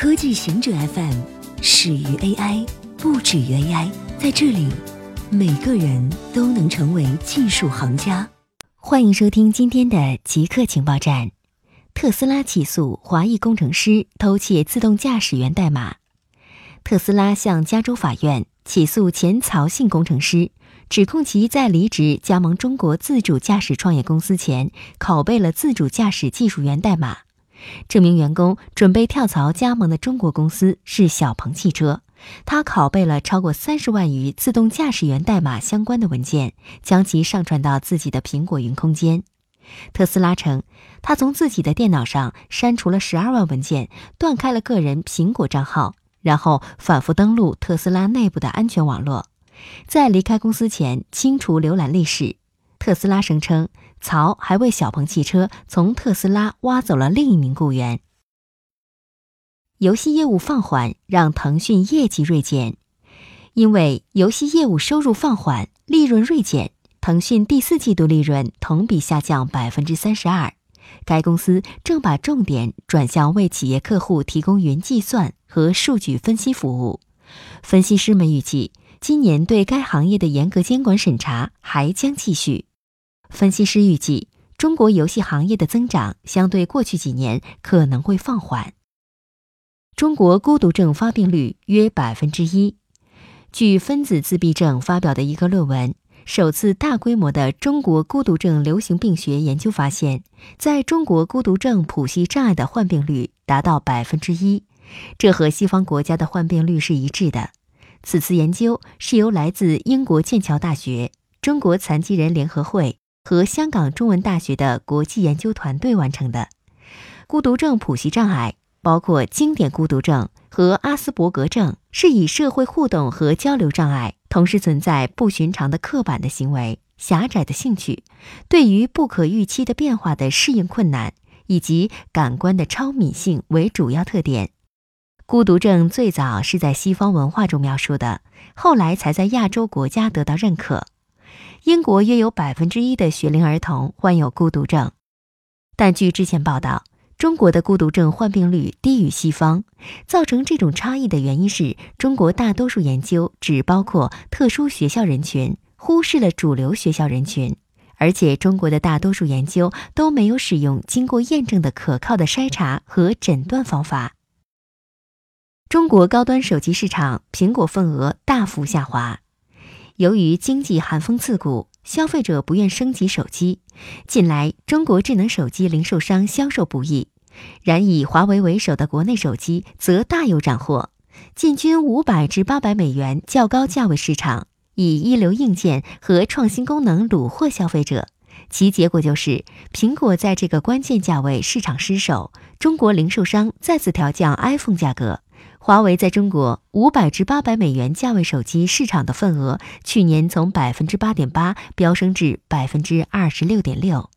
科技行者 FM 始于 AI，不止于 AI。在这里，每个人都能成为技术行家。欢迎收听今天的极客情报站。特斯拉起诉华裔工程师偷窃自动驾驶源代码。特斯拉向加州法院起诉前曹姓工程师，指控其在离职加盟中国自主驾驶创业公司前，拷贝了自主驾驶技术源代码。这名员工准备跳槽加盟的中国公司是小鹏汽车，他拷贝了超过三十万余自动驾驶员代码相关的文件，将其上传到自己的苹果云空间。特斯拉称，他从自己的电脑上删除了十二万文件，断开了个人苹果账号，然后反复登录特斯拉内部的安全网络，在离开公司前清除浏览历史。特斯拉声称。曹还为小鹏汽车从特斯拉挖走了另一名雇员。游戏业务放缓让腾讯业绩锐减，因为游戏业务收入放缓，利润锐减，腾讯第四季度利润同比下降百分之三十二。该公司正把重点转向为企业客户提供云计算和数据分析服务。分析师们预计，今年对该行业的严格监管审查还将继续。分析师预计，中国游戏行业的增长相对过去几年可能会放缓。中国孤独症发病率约百分之一。据分子自闭症发表的一个论文，首次大规模的中国孤独症流行病学研究发现，在中国孤独症谱系障碍的患病率达到百分之一，这和西方国家的患病率是一致的。此次研究是由来自英国剑桥大学、中国残疾人联合会。和香港中文大学的国际研究团队完成的孤独症谱系障碍，包括经典孤独症和阿斯伯格症，是以社会互动和交流障碍，同时存在不寻常的刻板的行为、狭窄的兴趣，对于不可预期的变化的适应困难，以及感官的超敏性为主要特点。孤独症最早是在西方文化中描述的，后来才在亚洲国家得到认可。英国约有百分之一的学龄儿童患有孤独症，但据之前报道，中国的孤独症患病率低于西方。造成这种差异的原因是中国大多数研究只包括特殊学校人群，忽视了主流学校人群，而且中国的大多数研究都没有使用经过验证的可靠的筛查和诊断方法。中国高端手机市场，苹果份额大幅下滑。由于经济寒风刺骨，消费者不愿升级手机。近来，中国智能手机零售商销售不易，然以华为为首的国内手机则大有斩获，进军五百至八百美元较高价位市场，以一流硬件和创新功能虏获消费者。其结果就是，苹果在这个关键价位市场失守，中国零售商再次调降 iPhone 价格。华为在中国五百至八百美元价位手机市场的份额，去年从百分之八点八飙升至百分之二十六点六。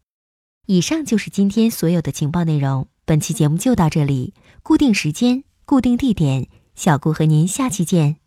以上就是今天所有的情报内容，本期节目就到这里。固定时间，固定地点，小顾和您下期见。